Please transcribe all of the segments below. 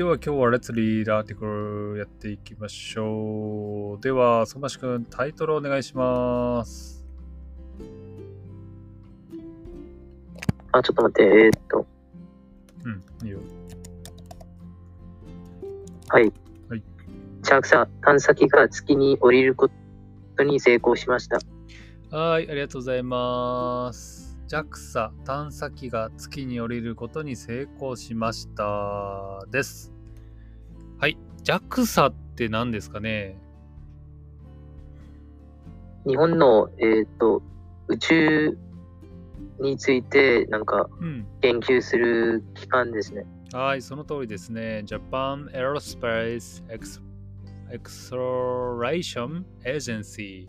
では今日はレッツリーダーティクルやっていきましょう。では、相馬市くん、タイトルお願いします。あ、ちょっと待って、えーっと、うん、いいよ。はい。はい。JAXA 探査機が月に降りることに成功しました。はい、ありがとうございます。JAXA 探査機が月に降りることに成功しました。です。はい、JAXA って何ですかね？日本の、えーっと、宇宙についてなんかうん。研究する機関ですね。はい、その通りですね。Japan Aerospace Ex- Exploration Agency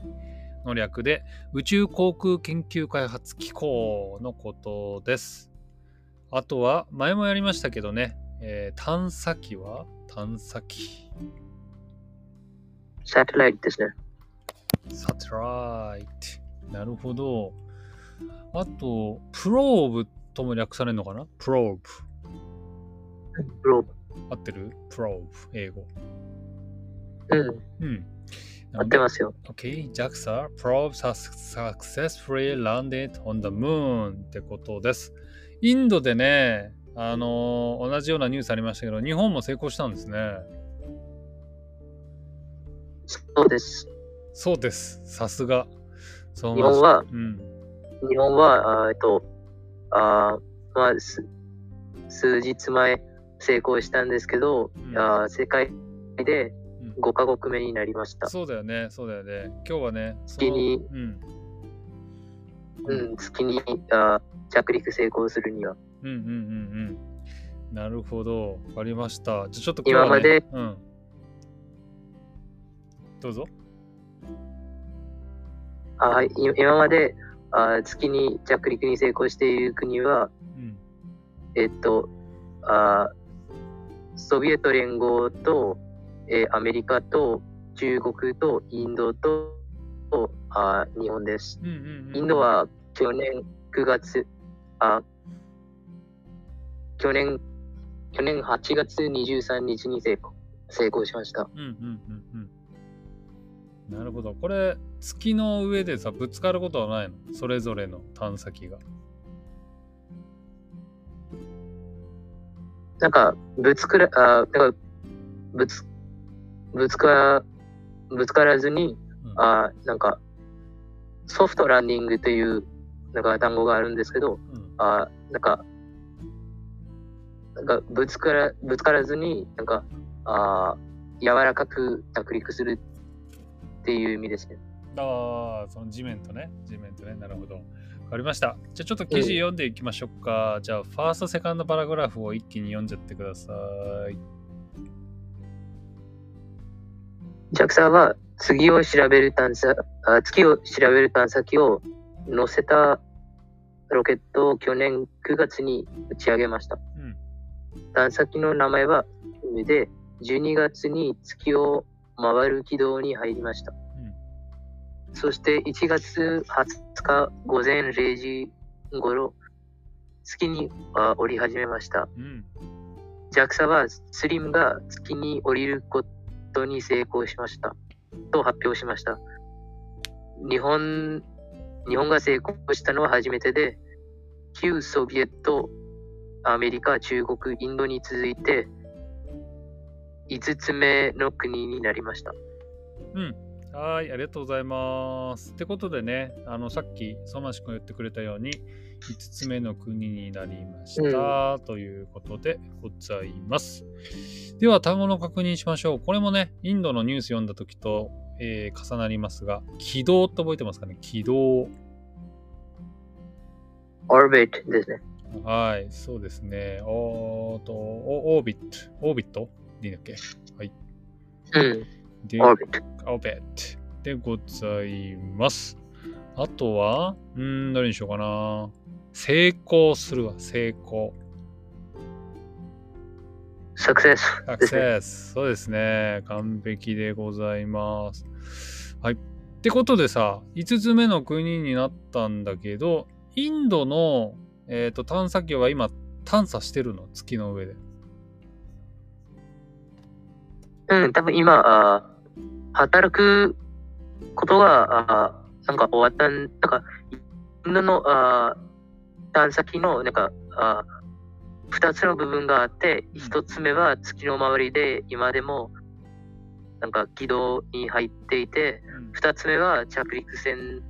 の略で宇宙航空研究開発機構のことです。あとは前もやりましたけどね、えー探査機は？探査機。サテライトですね。サテライト。なるほど。あと、プローブとも略されるのかな？プローブ。プロー合ってる？プローブ、英語。ブ。うん、うん。合ってますよ。Okay, JAXA probe has successfully landed on the moon ってことです。インドでね、あのー同じようなニュースありましたけど、日本も成功したんですね。そうです。そうです。さすが。日本は、うん。日本は、あーえっと、あーまあ、す数日前成功したんですけど、うんあー世界でうん5カ国目になりました。そうだよね、そうだよね。今日はね、月にうん。うん、月にあー着陸成功するには。うんうんうんうん。なるほど。わかりました。じゃあちょっと今ね、今まで？うん。どうぞ。あはい、い今まであー月に着陸に成功している国は、うん。えっと、あーソビエト連合と、えーアメリカと中国とインドととあー日本です。うんうんうん、インドは去年9月、あ去年、去年8月23日に成功成功しました。うんうんうんうん。なるほど。これ、月の上でさ、ぶつかることはないの？それぞれの探査機が。なんか、ぶつから、あなんかぶつ、ぶつから、ぶつからずに、うんあなんか、ソフトランディングという、なんか単語があるんですけど、うんあなんか、なんかぶつから、ぶつからずに、なんか、あ柔らかく着陸するっていう意味ですね。ああ、その地面とね。地面とね。なるほど。わかりました。じゃあちょっと記事読んでいきましょうか。じゃあ、ファースト、セカンドパラグラフを一気に読んじゃってください。JAXA は次を調べる探査、あ月を調べる探査機を乗せたロケットを去年9月に打ち上げました。うん。探査機の名前はで、12月に月を回る軌道に入りました。そして1月20日午前0時頃、月にあ降り始めました。うん。JAXA はスリムが月に降りること当に成功しました。と発表しました。日本、日本が成功したのは初めてで、旧ソビエト、アメリカ、中国、インドに続いて、5つ目の国になりました。うん。はい、ありがとうございます。ってことでね、あのさっき相馬市君言ってくれたように、5つ目の国になりました、ということでございます。では、単語の確認しましょう。これもね、インドのニュース読んだ時と、えー重なりますが、軌道って覚えてますかね？軌道。orbit ですね。はい、そうですね。おーと、オオービット、オービット？でいいんだっけ？はい。うん、で、orbit。オベットでございます。あとは、うーん、どれにしようかな。成功するわ、成功。success アクですね。セス。そうですね。完璧でございます。はい。ってことでさ、5つ目の国になったんだけど、インドの、えー、と探査機は今探査してるの、月の上で。うん、多分今、あ働くことが、あなんか終わったん、なんか、インドのあ探査機の、なんか、あ二つの部分があって、うん一つ目は月の周りで今でも、なんか軌道に入っていて、うん二つ目は着陸船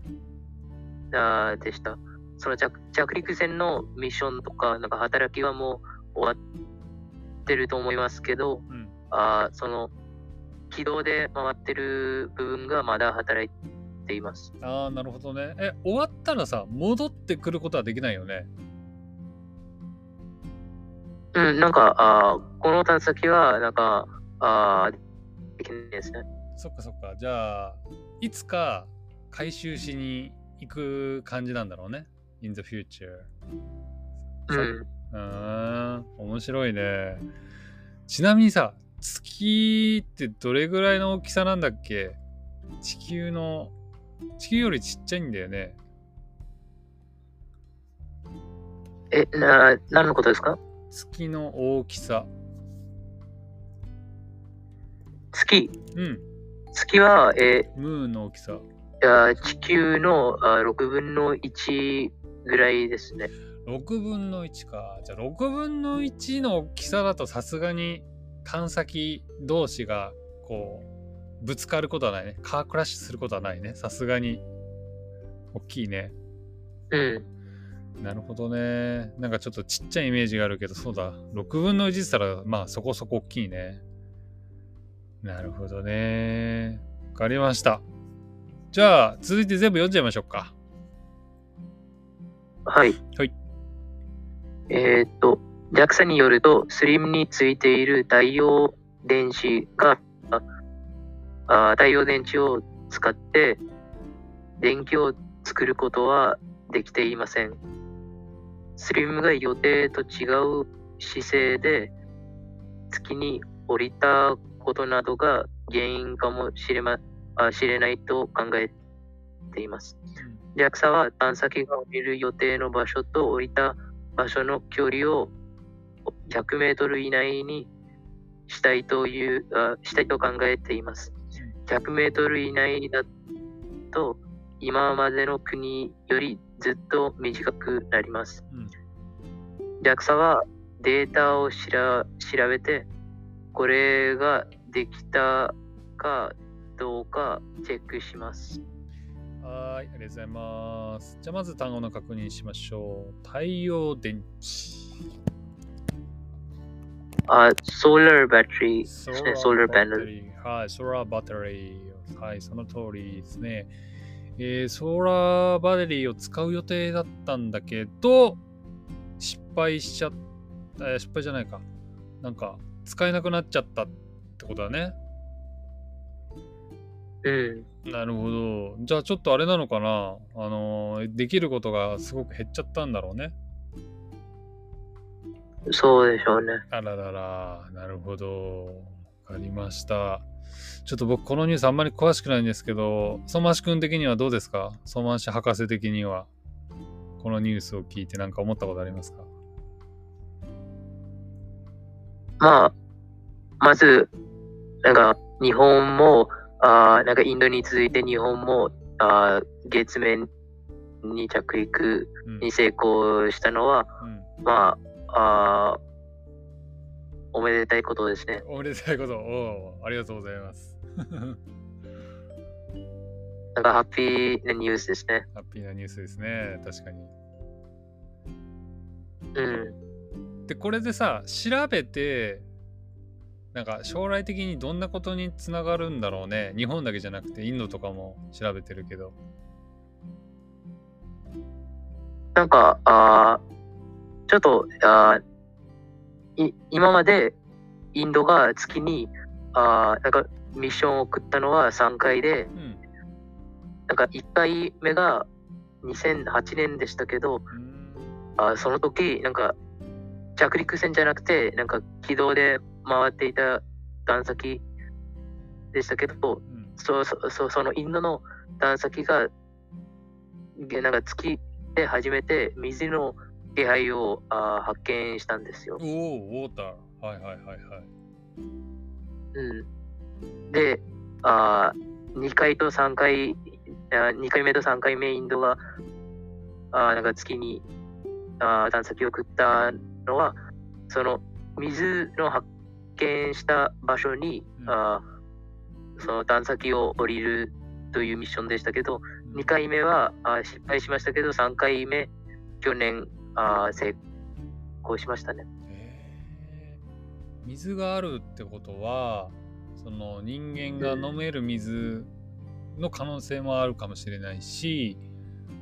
あでした。その着着陸船のミッションとか、なんか働きはもう終わってると思いますけど、うんあーその軌道で回ってる部分がまだ働いています。ああ、なるほどね。え、終わったらさ、戻ってくることはできないよね？うん、なんか、あーこの探査機は、なんか、あーできないですね。そっかそっか。じゃあ、いつか回収しに行く感じなんだろうね？in the future。うん。うーん、面白いね。ちなみにさ、月ってどれぐらいの大きさなんだっけ？地球の、地球よりちっちゃいんだよね。え、な、何のことですか？月の大きさ。月？うん、月は、えムーンの大きさ。ーいや地球のあー6分の1ぐらいですね。6分の1か。じゃあ6分の1の大きさだとさすがに探査機同士がこうぶつかることはないね。カークラッシュすることはないね。さすがに大きいね。うん。なるほどね。なんかちょっとちっちゃいイメージがあるけど、そうだ。6分の1って言ったらまあそこそこ大きいね。なるほどね。わかりました。じゃあ続いて全部読んじゃいましょうか。はい。はい。えーっと、JAXA によると、スリムについている太陽電子が、ああ太陽電池を使って電気を作ることはできていません。スリムが予定と違う姿勢で月に降りたことなどが原因かもしれ,、ま、あしれないと考えています。JAXA は探査機が降りる予定の場所と降りた場所の距離を100メートル以内にしたいというあしたいと考えています。100メートル以内だと今までの国よりずっと短くなります。うん JAXA はデータを調べてこれができたかどうかチェックします。はい、ありがとうございます。じゃあまず単語の確認しましょう。太陽電池。あ、ソーラーバッテリーですソね。ソーラーパネル。リー。はい、ソーラーバッテリー。はい、その通りですね。えーソーラーバッテリーを使う予定だったんだけど、失敗しちゃった、えー失敗じゃないか。なんか、使えなくなっちゃったってことだね。うん。なるほど。じゃあちょっとあれなのかなあのーできることがすごく減っちゃったんだろうね。そうでしょうね。あららら、なるほど。わかりました。ちょっと僕このニュースあんまり詳しくないんですけど、相馬市君的にはどうですか？相馬市博士的には。このニュースを聞いて何か思ったことありますか？まあ、まず、なんか、日本も、あーなんかインドに続いて日本も、あー月面に着陸うん。に成功したのは、うん、まあ、あーおめでたいことですね。おめでたいこと。おうありがとうございます。なんかハッピーなニュースですね。ハッピーなニュースですね。確かに。うん。で、これでさ、調べて、なんか将来的にどんなことにつながるんだろうね。日本だけじゃなくてインドとかも調べてるけど。なんか、あーちょっと、あーい今までインドが月に、あーなんかミッションを送ったのは3回で、うん。なんか1回目が2008年でしたけど、うんあーその時、なんか着陸船じゃなくて、なんか軌道で回っていた探査機でしたけど、うんそそそそのインドの探査機が、げなんか月で初めて水の気配をあー発見したんですよ。おお、ウォーター。はいはいはいはい。うん、で、あ2回と3回、あ2回目と3回目、インドがあなんか月にあ探査機を送ったのは、その水の発見した場所に、うんあその探査機を降りるというミッションでしたけど、2回目はあ失敗しましたけど、3回目、去年あ成功しましたね。へー。水があるってことはその人間が飲める水の可能性もあるかもしれないし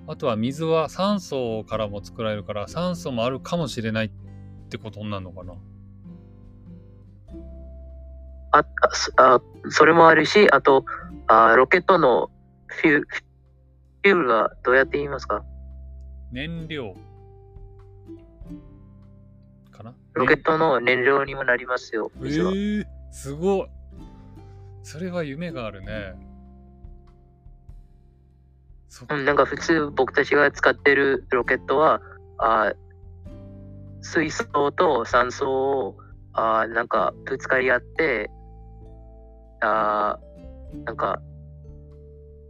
あとは水は酸素からも作られるから酸素もあるかもしれないってことになるのかな？ああそれもあるし、あとあロケットのフュフュールがどうやって言いますか？燃料ロケットの燃料にもなりますよ、え。ー、すごい。それは夢があるね。うん、なんか普通僕たちが使ってるロケットは、あ水素と酸素をあなんかぶつかり合って、あなんか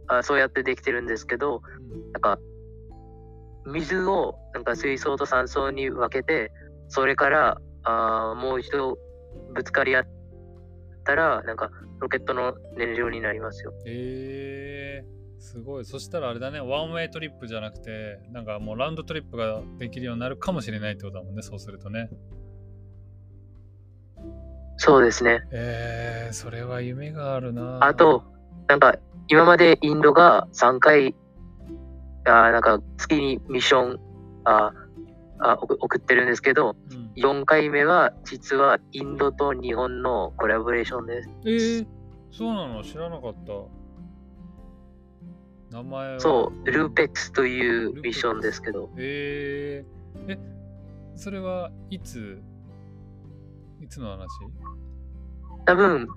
あそうやってできてるんですけど、うん。なんか水をなんか水素と酸素に分けて、それからあもう一度ぶつかり合ったら、なんかロケットの燃料になりますよ。えー、すごい。そしたらあれだね、ワンウェイトリップじゃなくて、なんかもうラウンドトリップができるようになるかもしれないってことだもんね、そうするとね。そうですね。えー、それは夢があるな。あと、なんか、今までインドが3回、あなんか月にミッションああ送送ってるんですけど、うん、4回目は実はインドと日本のコラボレーションです。えー、そうなの？知らなかった。名前は？そう、ルーペックスというミッションですけど、えー、え、それはいつ、いつの話？多分、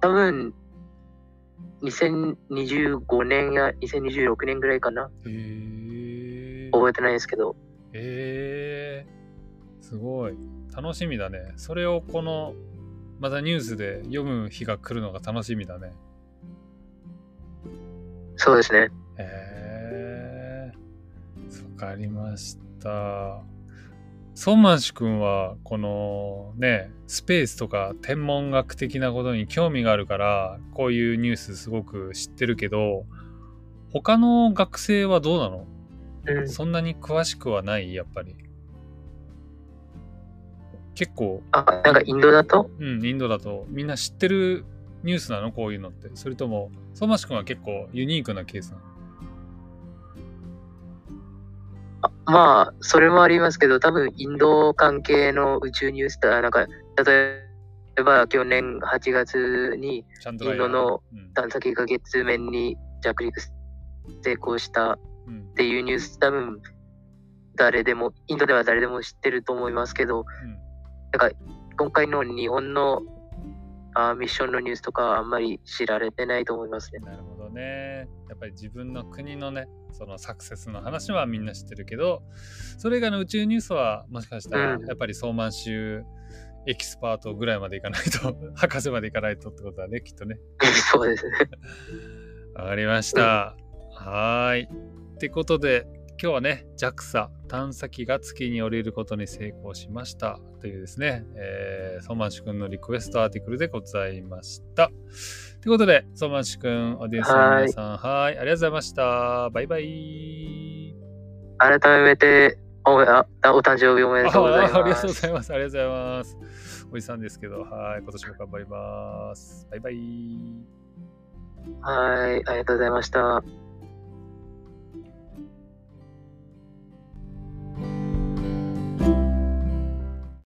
多分、2025年や2026年ぐらいかな。えー、覚えてないですけど、えー、すごい。楽しみだね。それをこの、またニュースで読む日が来るのが楽しみだね。そうですね。えー、わかりました。ソンマンシュ君は、このね、スペースとか天文学的なことに興味があるから、こういうニュースすごく知ってるけど、他の学生はどうなの？うん、そんなに詳しくはないやっぱり。結構、あ、なんかインドだと？うん、インドだと。みんな知ってるニュースなの？こういうのって。それとも、相馬市君は結構ユニークなケースなの？まあ、それもありますけど、多分インド関係の宇宙ニュースだ、なんか、例えば去年8月にインドのうん。探査機が月面に着陸成功したうんっていうニュース、多分誰でも、インドでは誰でも知ってると思いますけど、うんなんか今回の日本のあミッションのニュースとかはあんまり知られてないと思いますね。なるほどね。やっぱり自分の国のね、そのサクセスの話はみんな知ってるけど、それ以外の宇宙ニュースはもしかしたらうんやっぱり相満州エキスパートぐらいまでいかないと、博士までいかないとってことだね、きっとね。そうですね。わかりました。はーい。ってことで、今日はね、JAXA 探査機が月に降りることに成功しましたというですね、えー、ソマンシ君のリクエスト article でございました。ということで、ソマンシ君、オーディエンスの皆さん、はーい、ありがとうございました。バイバイ。改めておあお誕生日おめでとうございます。あ ありがとうございます。ありがとうございます。おじさんですけど、はい、今年も頑張ります。バイバイ。はい、ありがとうございました。